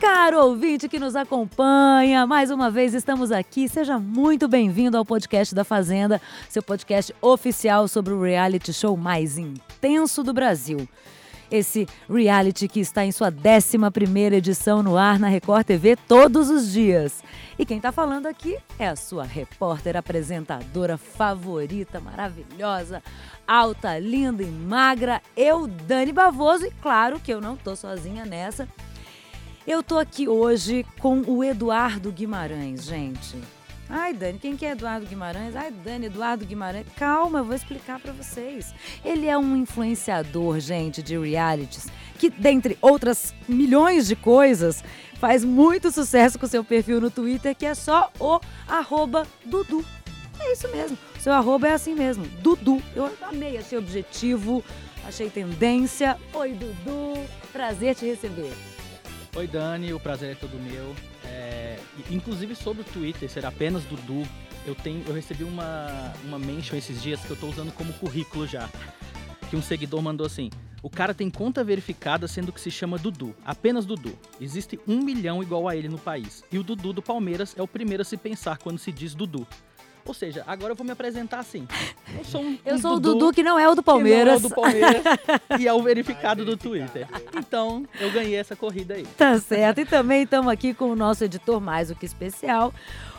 Caro ouvinte que nos acompanha, mais uma vez estamos aqui. Seja muito bem-vindo ao podcast da Fazenda, seu podcast oficial sobre o reality show mais intenso do Brasil. Esse reality que está em sua 11 edição no ar na Record TV todos os dias. E quem está falando aqui é a sua repórter apresentadora favorita, maravilhosa, alta, linda e magra, eu, Dani Bavoso. E claro que eu não estou sozinha nessa. Eu tô aqui hoje com o Eduardo Guimarães, gente. Ai, Dani, quem que é Eduardo Guimarães? Ai, Dani, Eduardo Guimarães. Calma, eu vou explicar para vocês. Ele é um influenciador, gente, de realities, que, dentre outras milhões de coisas, faz muito sucesso com seu perfil no Twitter, que é só o arroba Dudu. É isso mesmo. Seu arroba é assim mesmo, Dudu. Eu amei, achei objetivo, achei tendência. Oi, Dudu. Prazer te receber. Oi, Dani, o prazer é todo meu. É, inclusive sobre o Twitter, ser apenas Dudu, eu, tenho, eu recebi uma, uma mention esses dias que eu estou usando como currículo já. Que um seguidor mandou assim: o cara tem conta verificada sendo que se chama Dudu, apenas Dudu. Existe um milhão igual a ele no país. E o Dudu do Palmeiras é o primeiro a se pensar quando se diz Dudu. Ou seja, agora eu vou me apresentar assim. Eu sou um, eu um sou Dudu, o Dudu que não é o do Palmeiras. Que não é o do Palmeiras e é o verificado do Twitter. Então, eu ganhei essa corrida aí. Tá certo. E também estamos aqui com o nosso editor mais do que especial,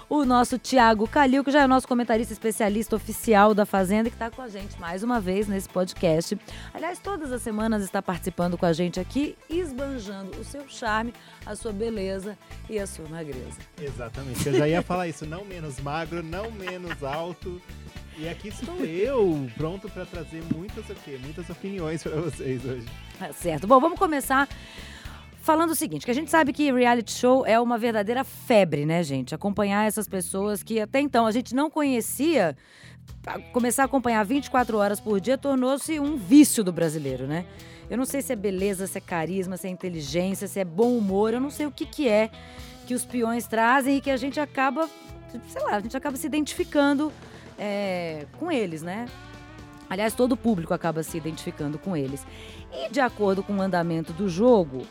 o nosso Tiago Calil, que já é o nosso comentarista especialista oficial da Fazenda, que está com a gente mais uma vez nesse podcast. Aliás, todas as semanas está participando com a gente aqui, esbanjando o seu charme, a sua beleza e a sua magreza. Exatamente. Eu já ia falar isso, não menos magro, não menos alto. E aqui estou eu, pronto para trazer muitas, o quê? muitas opiniões para vocês hoje. Tá certo. Bom, vamos começar falando o seguinte, que a gente sabe que reality show é uma verdadeira febre, né, gente? Acompanhar essas pessoas que até então a gente não conhecia, começar a acompanhar 24 horas por dia tornou-se um vício do brasileiro, né? Eu não sei se é beleza, se é carisma, se é inteligência, se é bom humor, eu não sei o que que é que os peões trazem e que a gente acaba, sei lá, a gente acaba se identificando é, com eles, né? Aliás, todo o público acaba se identificando com eles. E de acordo com o andamento do jogo,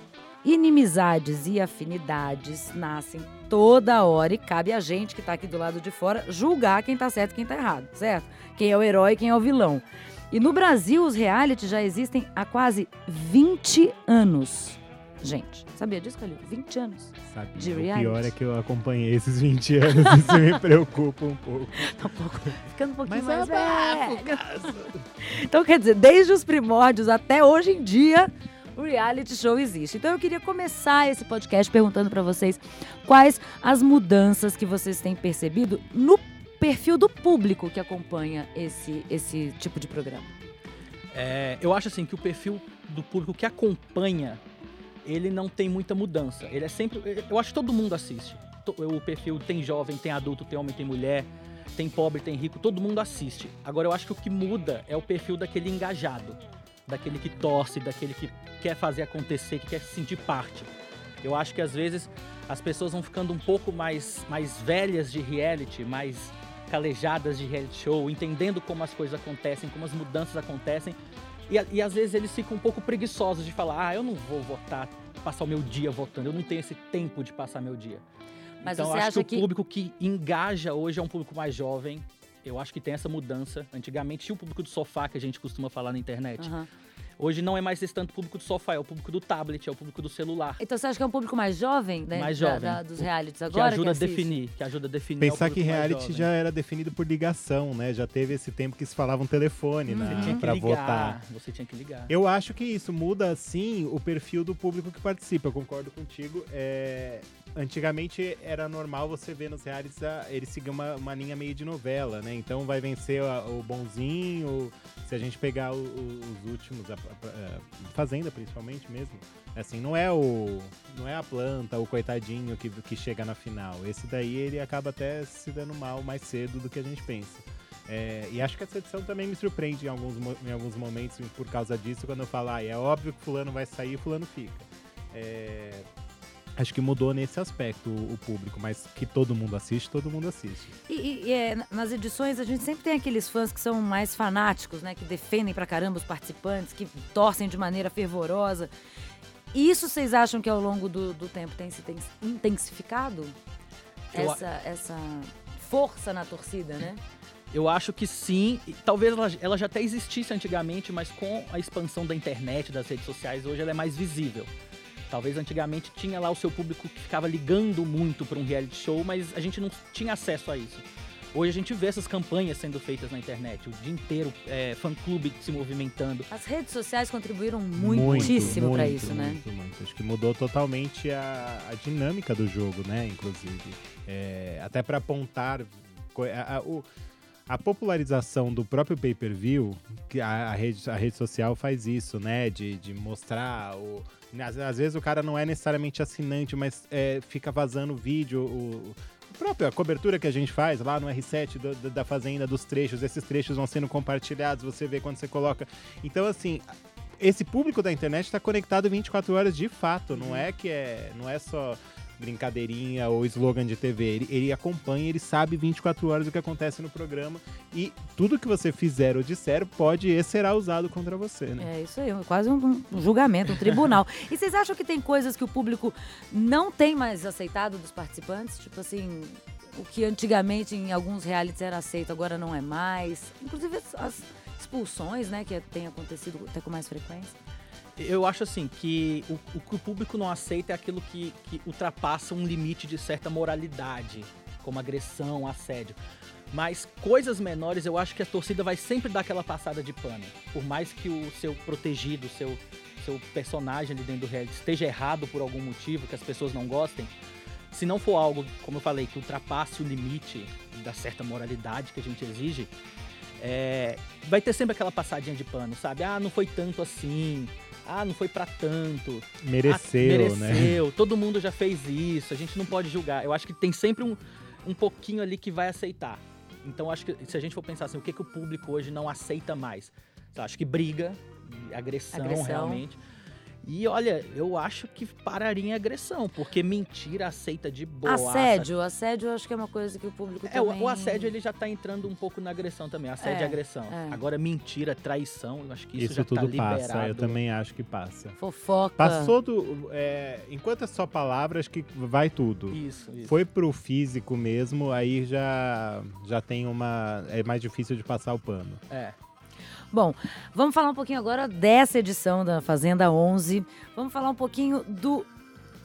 Inimizades e afinidades nascem toda hora e cabe a gente que está aqui do lado de fora julgar quem está certo e quem está errado, certo? Quem é o herói e quem é o vilão. E no Brasil, os reality já existem há quase 20 anos. Gente, sabia disso, Calil? 20 anos Sabia. de reality. O pior é que eu acompanhei esses 20 anos e isso me preocupa um pouco. Tá um pouco, ficando um pouquinho Mas mais velho. Então, quer dizer, desde os primórdios até hoje em dia, reality show existe. Então eu queria começar esse podcast perguntando para vocês quais as mudanças que vocês têm percebido no perfil do público que acompanha esse, esse tipo de programa. É, eu acho assim que o perfil do público que acompanha, ele não tem muita mudança. Ele é sempre. Eu acho que todo mundo assiste. O perfil tem jovem, tem adulto, tem homem, tem mulher, tem pobre, tem rico, todo mundo assiste. Agora eu acho que o que muda é o perfil daquele engajado daquele que torce, daquele que quer fazer acontecer, que quer se sentir parte. Eu acho que às vezes as pessoas vão ficando um pouco mais, mais velhas de reality, mais calejadas de reality show, entendendo como as coisas acontecem, como as mudanças acontecem. E, e às vezes eles ficam um pouco preguiçosos de falar: ah, eu não vou votar, passar o meu dia votando, eu não tenho esse tempo de passar meu dia. Mas então, acho que o público que engaja hoje é um público mais jovem, eu acho que tem essa mudança. Antigamente tinha o público do sofá que a gente costuma falar na internet. Uhum. Hoje não é mais esse tanto público do sofá, é o público do tablet, é o público do celular. Então você acha que é um público mais jovem, né? Mais jovem. Da, da, dos realities que agora? ajuda que a definir, que ajuda a definir. Pensar é que reality já era definido por ligação, né? Já teve esse tempo que se falava um telefone uhum. na, você tinha que pra ligar, votar. Você tinha que ligar. Eu acho que isso muda, sim, o perfil do público que participa. Eu concordo contigo. É, antigamente era normal você ver nos realities eles seguiam uma, uma linha meio de novela, né? Então vai vencer o, o bonzinho. Se a gente pegar o, o, os últimos, a, a, a, Fazenda principalmente mesmo, assim, não é o não é a planta, o coitadinho que, que chega na final. Esse daí ele acaba até se dando mal mais cedo do que a gente pensa. É, e acho que essa edição também me surpreende em alguns, em alguns momentos por causa disso, quando eu falo, ah, é óbvio que fulano vai sair e fulano fica. É, Acho que mudou nesse aspecto o, público, mas que todo mundo assiste, todo mundo assiste. E, e, e é, nas edições a gente sempre tem aqueles fãs que são mais fanáticos, né? Que defendem pra caramba os participantes, que torcem de maneira fervorosa. Isso vocês acham que ao longo do, do tempo tem se tem intensificado? Eu a- Essa, essa força na torcida, né? Eu acho que sim. Talvez ela, ela já até existisse antigamente, mas com a expansão da internet, das redes sociais, hoje ela é mais visível. Talvez antigamente tinha lá o seu público que ficava ligando muito para um reality show, mas a gente não tinha acesso a isso. Hoje a gente vê essas campanhas sendo feitas na internet, o dia inteiro, é, fã-clube se movimentando. As redes sociais contribuíram muitíssimo para muito, isso, né? Muito, muito. Acho que mudou totalmente a, a dinâmica do jogo, né? Inclusive. É, até para apontar a, a- o- a popularização do próprio pay-per-view, que a, a rede, a rede social faz isso, né? De, de mostrar o. Às, às vezes o cara não é necessariamente assinante, mas é, fica vazando vídeo, o, o próprio, a cobertura que a gente faz lá no R7 do- do- da Fazenda, dos trechos, esses trechos vão sendo compartilhados, você vê quando você coloca. Então, assim, esse público da internet está conectado 24 horas de fato, não é que é, não é só brincadeirinha ou slogan de TV. Ele, ele acompanha, ele sabe 24 horas o que acontece no programa e tudo que você fizer ou disser pode e será usado contra você, né? É isso aí, quase um, um julgamento, um tribunal. e vocês acham que tem coisas que o público não tem mais aceitado dos participantes? Tipo assim, o que antigamente em alguns realities era aceito, agora não é mais. Inclusive as, expulsões, né, que tem acontecido até com mais frequência. Eu acho assim que o, o que o público não aceita é aquilo que, que ultrapassa um limite de certa moralidade, como agressão, assédio. Mas coisas menores, eu acho que a torcida vai sempre dar aquela passada de pano. Por mais que o seu protegido, o seu, seu personagem ali dentro do reality esteja errado por algum motivo, que as pessoas não gostem, se não for algo, como eu falei, que ultrapasse o limite da certa moralidade que a gente exige, é, vai ter sempre aquela passadinha de pano, sabe? Ah, não foi tanto assim. Ah, não foi pra tanto. Mereceu, ah, né? mereceu. Todo mundo já fez isso. A gente não pode julgar. Eu acho que tem sempre um, um pouquinho ali que vai aceitar. Então, acho que se a gente for pensar assim, o que, que o público hoje não aceita mais? Então, acho que briga, agressão, Agressão. realmente. E olha, eu acho que pararia em agressão, porque mentira aceita de boa. assédio, assédio eu acho que é uma coisa que o público É, o, também... o assédio ele já tá entrando um pouco na agressão também. Assédio É, e agressão. é. Agora, mentira, traição, eu acho que isso, Isso já tudo tá liberado. passa, eu também acho que passa. Fofoca. Passou do. é, enquanto é só palavras, que vai tudo. Isso, isso. Foi pro físico mesmo, aí já, já tem uma. É mais difícil de passar o pano. É. Bom, vamos falar um pouquinho agora dessa edição da Fazenda 11. Vamos falar um pouquinho do.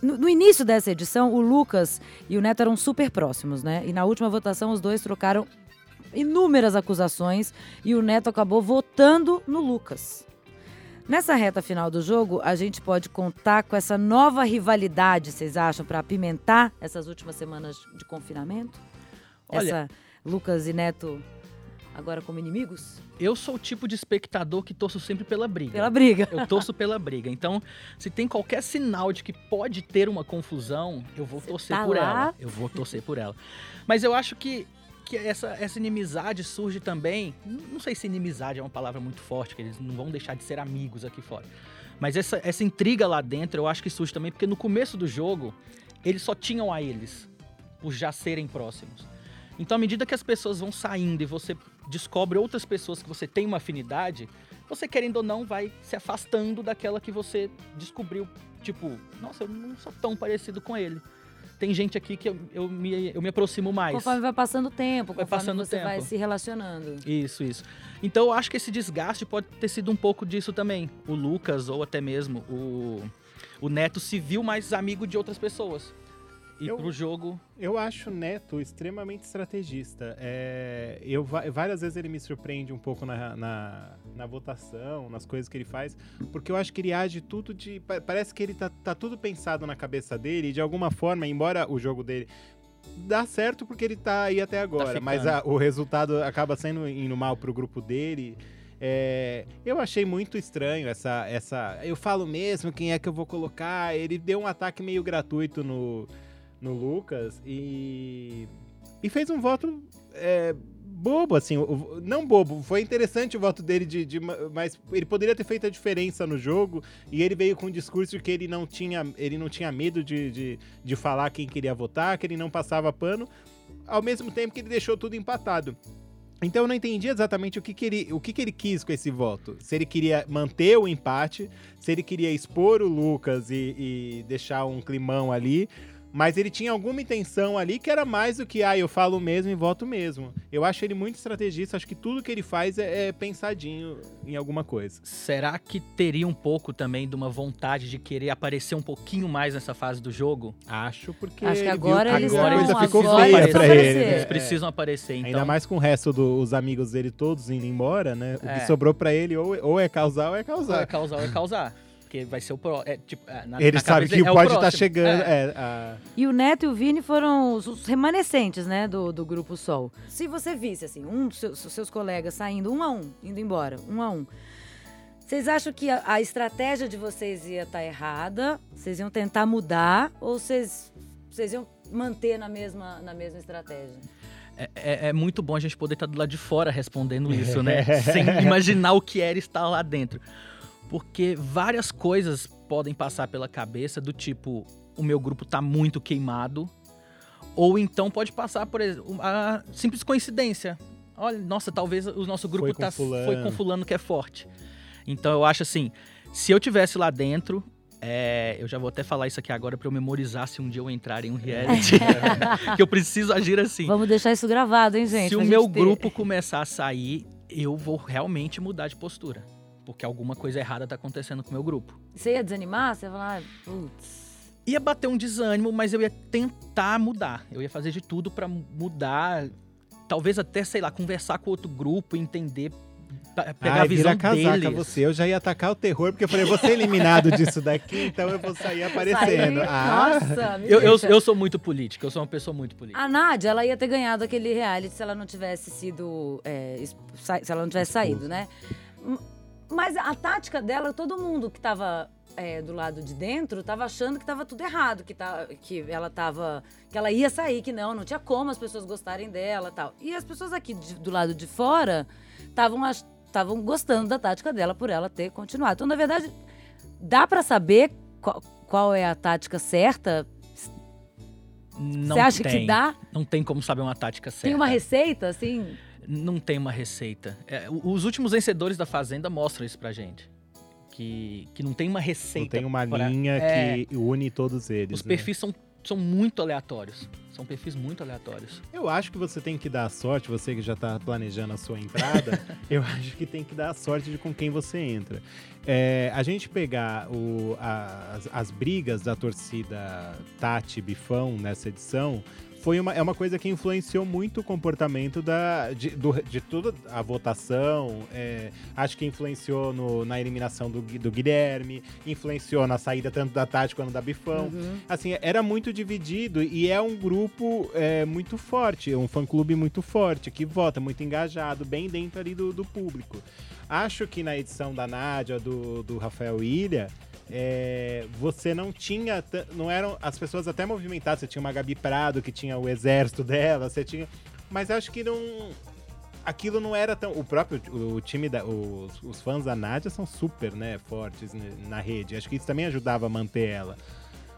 No, no início dessa edição, o Lucas e o Neto eram super próximos, né? E na última votação, os dois trocaram inúmeras acusações e o Neto acabou votando no Lucas. Nessa reta final do jogo, a gente pode contar com essa nova rivalidade, vocês acham, para apimentar essas últimas semanas de confinamento? Olha- Essa Lucas e Neto agora como inimigos? Eu sou o tipo de espectador que torço sempre pela briga. Pela briga. Eu torço pela briga. Então, se tem qualquer sinal de que pode ter uma confusão, eu vou Você torcer tá por lá? ela. Eu vou torcer por ela. Mas eu acho que, que essa, essa inimizade surge também. Não sei se inimizade é uma palavra muito forte, que eles não vão deixar de ser amigos aqui fora. Mas essa, essa intriga lá dentro eu acho que surge também porque no começo do jogo eles só tinham a eles, por já serem próximos. Então, à medida que as pessoas vão saindo e você descobre outras pessoas que você tem uma afinidade, você querendo ou não vai se afastando daquela que você descobriu. Tipo, nossa, eu não sou tão parecido com ele. Tem gente aqui que eu, eu me, eu me aproximo mais. Conforme vai passando o tempo, Vai conforme passando você vai tempo. se relacionando. Isso, isso. Então eu acho que esse desgaste pode ter sido um pouco disso também. O Lucas, ou até mesmo o, o Neto, se viu mais amigo de outras pessoas. E Eu- pro jogo. Eu acho o Neto extremamente estrategista. É, eu, várias vezes ele me surpreende um pouco na, na, na votação, nas coisas que ele faz, porque eu acho que ele age tudo de. pa- Parece que ele tá, tá tudo pensado na cabeça dele, e de alguma forma, embora o jogo dele. Dá certo porque ele tá aí até agora, ficando. mas a- o resultado acaba sendo indo mal pro grupo dele. É, eu achei muito estranho essa, essa. Eu falo mesmo quem é que eu vou colocar. Ele deu um ataque meio gratuito no, no Lucas e. E fez um voto é, bobo, assim. Não bobo, foi interessante o voto dele, de, de ma- mas ele poderia ter feito a diferença no jogo. E ele veio com um discurso que ele não tinha, ele não tinha medo de, de, de falar quem queria votar, que ele não passava pano, ao mesmo tempo que ele deixou tudo empatado. Então eu não entendi exatamente o que, que ele, o que, que ele quis com esse voto. Se ele queria manter o empate, se ele queria expor o Lucas e, e deixar um climão ali, mas ele tinha alguma intenção ali que era mais do que, ah, eu falo mesmo e voto mesmo. Eu acho ele muito estrategista, acho que tudo que ele faz é, é pensadinho em alguma coisa. Será que teria um pouco também de uma vontade de querer aparecer um pouquinho mais nessa fase do jogo? Acho, porque Acho que ele agora viu eles que a coisa ficou agora feia eles pra ele. né? Eles precisam aparecer, então. Ainda mais com o resto dos amigos dele todos indo embora, né? O É. que sobrou pra ele ou, ou é causar ou é Ou é causar. causar ou é causar. Porque vai ser o pro... é, tipo, é, na, Ele na sabe que é o pode estar próximo. chegando. É. é, a- E o Neto e o Vini foram os, os remanescentes, né, do, do Grupo Sol. Se você visse, assim, um dos seus, seus colegas saindo um a um, indo embora, um a um, vocês acham que a, a estratégia de vocês ia estar errada? Vocês iam tentar mudar? Ou vocês, vocês iam manter na mesma, na mesma estratégia? É, é- é muito bom a gente poder estar do lado de fora respondendo isso, né? Sem imaginar o que era estar lá dentro. Porque várias coisas podem passar pela cabeça do tipo, o meu grupo tá muito queimado. Ou então pode passar por exemplo, a simples coincidência. Olha, nossa, talvez o nosso grupo Foi com tá, fulano. foi com fulano que é forte. Então eu acho assim, se eu tivesse lá dentro, é, eu já vou até falar isso aqui agora pra eu memorizar se um dia eu entrar em um reality. que eu preciso agir assim. Vamos deixar isso gravado, hein, gente? Se o meu ter- grupo começar a sair, eu vou realmente mudar de postura. Porque alguma coisa errada tá acontecendo com o meu grupo. Você ia desanimar? Você ia falar, "Ah, putz... Ia bater um desânimo, mas eu ia tentar mudar. Eu ia fazer de tudo pra mudar. Talvez até, sei lá, conversar com outro grupo, entender, pe- pegar Ai, a visão vira casaca deles. você. Eu já ia atacar o terror, porque eu falei, eu vou ser eliminado disso daqui, então eu vou sair aparecendo. Ah, Nossa, me Eu, eu, eu sou muito político, eu sou uma pessoa muito política. A Nádia, ela ia ter ganhado aquele reality se ela não tivesse sido. é, se ela não tivesse saído, né? Mas a tática dela, todo mundo que tava é, do lado de dentro tava achando que tava tudo errado, que, tá, que ela tava. que ela ia sair, que não, não tinha como as pessoas gostarem dela tal. E as pessoas aqui de- do lado de fora estavam gostando da tática dela por ela ter continuado. Então, na verdade, dá pra saber qual, qual é a tática certa? Não Você acha tem, que dá? Não tem como saber uma tática certa. Tem uma receita, assim? Não tem uma receita. É, os últimos vencedores da Fazenda mostram isso pra gente. Que, que não tem uma receita. não tem uma pra- linha É, que une todos eles. Os né? perfis são, são muito aleatórios. São perfis muito aleatórios. Eu acho que você tem que dar a sorte, você que já tá planejando a sua entrada, eu acho que tem que dar a sorte de com quem você entra. É, a gente pegar o- as, as brigas da torcida Tati Bifão nessa edição. Foi uma, é uma coisa que influenciou muito o comportamento da, de, do- de toda a votação. é, acho que influenciou no- na eliminação do, do Guilherme, influenciou na saída tanto da Tati quanto da Bifão Uhum. assim, era muito dividido e é um grupo é, muito forte, um fã-clube muito forte, que vota muito engajado, bem dentro ali do, do público. Acho que na edição da Nádia, do, do Rafael Ilha, é, você não tinha, não eram as pessoas até movimentadas, você tinha uma Gabi Prado que tinha o exército dela, você tinha, mas acho que não aquilo não era tão. O próprio o time da. Os, os fãs da Nádia são super, né, fortes na rede. Acho que isso também ajudava a manter ela.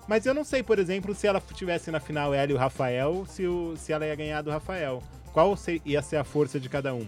Mas eu não sei, por exemplo, se ela tivesse na final ela e o Rafael, se, o, se ela ia ganhar do Rafael. Qual ia ser a força de cada um?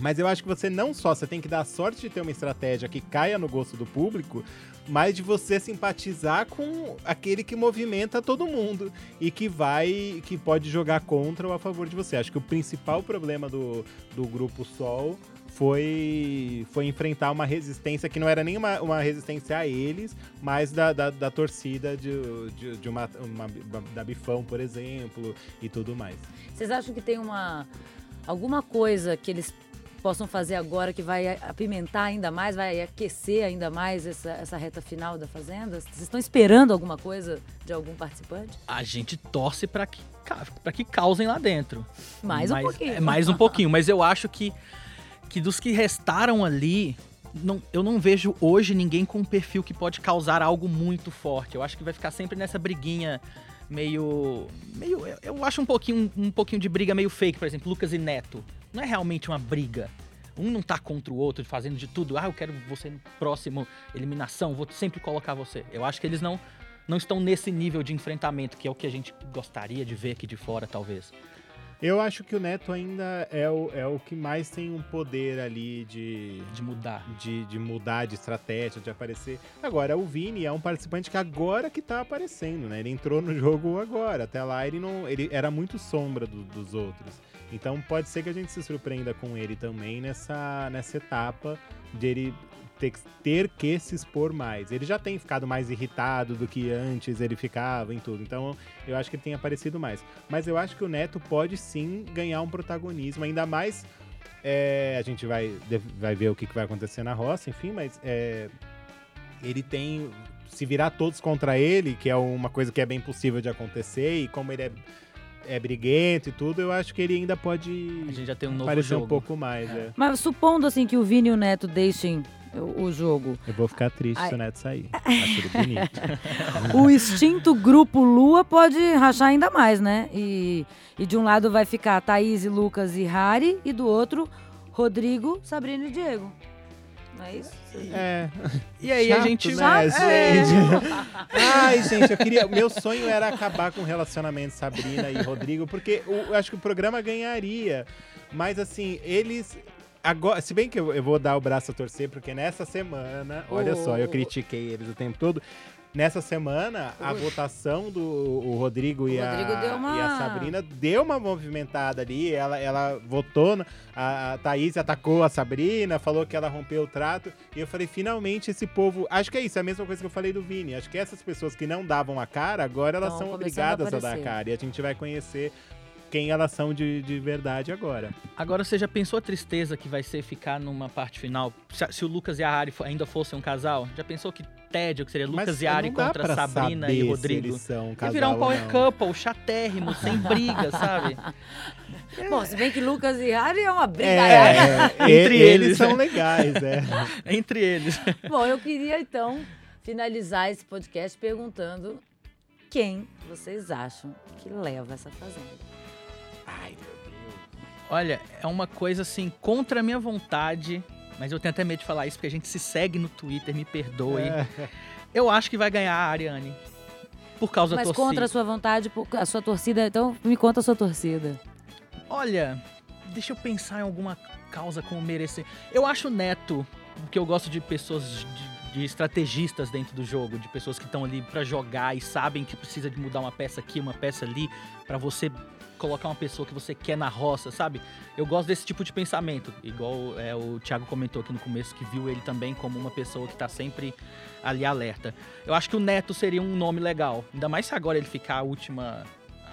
Mas eu acho que você não só você tem que dar sorte de ter uma estratégia que caia no gosto do público, mas de você simpatizar com aquele que movimenta todo mundo e que vai, que pode jogar contra ou a favor de você. Acho que o principal problema do, do grupo Sol foi, foi enfrentar uma resistência que não era nem uma, uma resistência a eles, mas da, da, da torcida de, de, de uma, uma- da Bifão, por exemplo, e tudo mais. Vocês acham que tem uma alguma coisa que eles possam fazer agora que vai apimentar ainda mais, vai aquecer ainda mais essa, essa reta final da Fazenda? Vocês estão esperando alguma coisa de algum participante? A gente torce pra que, pra que causem lá dentro. Mais um Mas- pouquinho. é, mais um pouquinho, mas eu acho que, que dos que restaram ali, não, eu não vejo hoje ninguém com um perfil que pode causar algo muito forte. Eu acho que vai ficar sempre nessa briguinha meio. meio eu- eu acho um pouquinho, um pouquinho de briga meio fake, por exemplo, Lucas e Neto. Não é realmente uma briga. Um não tá contra o outro, fazendo de tudo. Ah, eu quero você no próximo eliminação, vou sempre colocar você. Eu acho que eles não, não estão nesse nível de enfrentamento, que é o que a gente gostaria de ver aqui de fora, talvez. Eu acho que o Neto ainda é o, é o que mais tem um poder ali de, De mudar. de, de mudar de estratégia, de aparecer. Agora, o Vini é um participante que agora que tá aparecendo, né? Ele entrou no jogo agora. Até lá ele não. Ele era muito sombra do- dos outros. Então pode ser que a gente se surpreenda com ele também nessa, nessa etapa de ele ter, que- ter que se expor mais. Ele já tem ficado mais irritado do que antes ele ficava em tudo. Então eu acho que ele tem aparecido mais. Mas eu acho que o Neto pode sim ganhar um protagonismo, ainda mais. é, a gente vai, vai ver o que, que vai acontecer na roça, enfim, mas é, ele tem. Se virar todos contra ele, que é uma coisa que é bem possível de acontecer, e como ele é, é briguento e tudo, eu acho que ele ainda pode A gente já tem um novo aparecer jogo. um pouco mais. É. é. Mas supondo assim que o Vini e o Neto deixem o, jogo, Eu vou ficar triste Ai. se o Neto sair. Acho ele bonito. o extinto grupo Lua pode rachar ainda mais, né? E, e de um lado vai ficar Thaís, e Lucas e Harry, e do outro, Rodrigo, Sabrina e Diego. Não é isso? É. E aí a Chato, gente. né, É. gente? Ai, gente, eu queria. Meu sonho era acabar com o relacionamento Sabrina e Rodrigo, porque eu acho que o programa ganharia. Mas assim, eles. Agora, se bem que eu, eu vou dar o braço a torcer, porque nessa semana, olha Oh. só, eu critiquei eles o tempo todo. Nessa semana, a Ui. votação do o Rodrigo, e, O a, Rodrigo deu uma- e a Sabrina deu uma movimentada ali. Ela, ela votou, na- a, a Thaís atacou a Sabrina, falou que ela rompeu o trato. E eu falei, finalmente esse povo. Acho que é isso, é a mesma coisa que eu falei do Vini. Acho que essas pessoas que não davam a cara, agora elas são obrigadas a a, dar a cara. E a gente vai conhecer quem elas são de, de verdade agora. Agora você já pensou a tristeza que vai ser ficar numa parte final? Se, se o Lucas e a Ari ainda fossem um casal? Já pensou que tédio que seria Lucas Mas e Ari contra Sabrina saber e se Rodrigo? eles são um Ia casal virar um power não. couple, chatérrimo, sem briga, sabe? Bom, se bem que Lucas e Harry é uma briga. É, Entre e- eles, eles são legais, é. Entre eles. Bom, eu queria então finalizar esse podcast perguntando quem vocês acham que leva essa fazenda. Ai, meu Deus. Olha, é uma coisa assim, contra a minha vontade, mas eu tenho até medo de falar isso porque a gente se segue no Twitter, me perdoe. É. Eu acho que vai ganhar a Ariane. Por causa Mas da torcida. contra a sua vontade, a sua torcida, então me conta a sua torcida. Olha, deixa eu pensar em alguma causa como merecer. Eu acho neto, porque eu gosto de pessoas de, de estrategistas dentro do jogo, de pessoas que estão ali pra jogar e sabem que precisa de mudar uma peça aqui, uma peça ali, pra você colocar uma pessoa que você quer na roça, sabe? Eu gosto desse tipo de pensamento, igual é, o Thiago comentou aqui no começo que viu ele também como uma pessoa que tá sempre ali alerta. Eu acho que o Neto seria um nome legal, ainda mais se agora ele ficar a última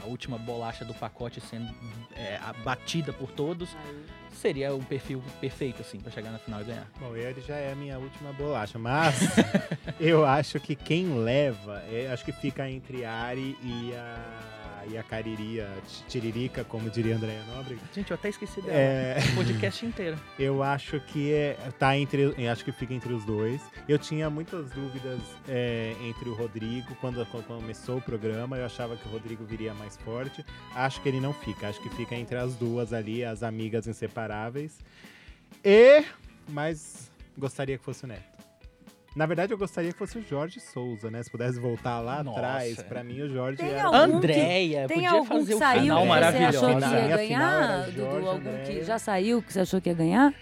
a última bolacha do pacote sendo é, batida por todos, seria o perfil perfeito, assim, pra chegar na final e ganhar. Bom, ele já é a minha última bolacha, mas eu acho que quem leva, é, acho que fica entre a Ari e a, e a Cariri, a Tiririca, como diria Andréia Nobre. Gente, eu até esqueci dela. É, O podcast inteiro. eu acho que é, tá entre, eu acho que fica entre os dois. Eu tinha muitas dúvidas é, entre o Rodrigo quando, quando começou o programa. Eu achava que o Rodrigo viria mais forte. Acho que ele não fica. Acho que fica entre as duas ali, as amigas inseparáveis. E, mas gostaria que fosse o Neto. Na verdade, eu gostaria que fosse o Jorge Souza, né? Se pudesse voltar lá Nossa. atrás, pra mim o Jorge Tem era. algum Andréia, Tem podia algum fazer que o saiu final que você maravilhoso. achou que ia ganhar? Dudu, algum que já saiu que você achou que ia ganhar?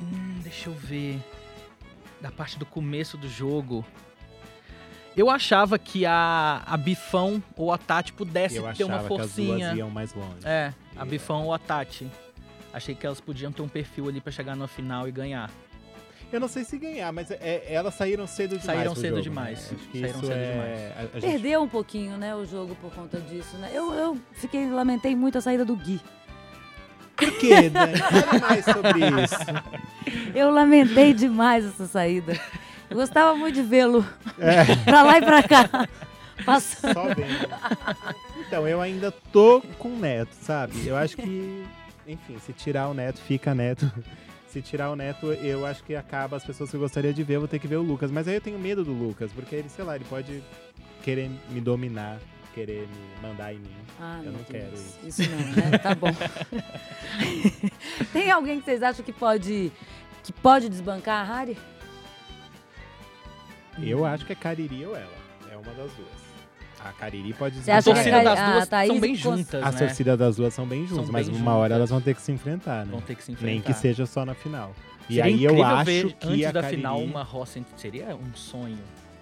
Hum, deixa eu ver. Da parte do começo do jogo. Eu achava que a, a Bifão ou a Tati pudesse Eu ter uma achava que as duas forcinha. iam mais longe. É, a Bifão ou a Tati. Achei que elas podiam ter um perfil ali pra chegar na final e ganhar. Eu não sei se ganhar, mas é- elas saíram cedo demais. Saíram cedo jogo, demais. né? Saíram cedo é... demais. Gente... Perdeu um pouquinho, né, o jogo por conta disso, né? Eu, eu fiquei, lamentei muito a saída do Gui. Por quê, Dani? Fale mais sobre isso. Eu lamentei demais essa saída. Gostava muito de vê-lo É, pra lá e pra cá. Passando. só vendo. Então, eu ainda tô com o Neto, sabe? Eu acho que, enfim, se tirar o Neto, fica Neto. Se tirar o Neto, eu acho que acaba as pessoas que eu gostaria de ver, eu vou ter que ver o Lucas. Mas aí eu tenho medo do Lucas, porque ele, sei lá, ele pode querer me dominar, querer me mandar em mim. Ah, Eu não Deus. quero isso. Isso não, né? Tá bom. Tem alguém que vocês acham que pode, que pode desbancar a Harry? Eu acho que é Cariri ou ela. É uma das duas. A Cariri pode A acha que a torcida Cari- das a duas Thaís são bem juntas, As né? torcidas das duas são bem juntas, São mas bem uma hora elas vão ter que se enfrentar, né? Vão ter que se enfrentar. Nem que seja só na final. E Seria aí eu acho ver, que antes a da Cariri... final uma roça entre- seria um sonho,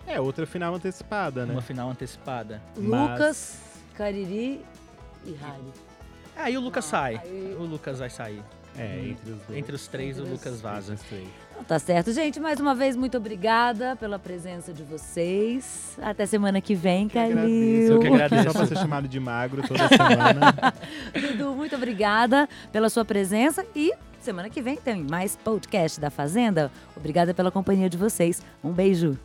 É, outra final antecipada, né? uma final antecipada. Mas- Lucas, Cariri e Harry. Aí o Lucas Ah, sai. aí- O Lucas vai sair. É, entre os dois. Entre os três, Entre o Lucas vaza. Entre os três. Tá certo. Gente, mais uma vez, muito obrigada pela presença de vocês. Até semana que vem. Calil. Eu que agradeço. Só pra ser chamado de magro toda semana. Dudu, muito obrigada pela sua presença e semana que vem tem mais podcast da Fazenda. Obrigada pela companhia de vocês. Um beijo.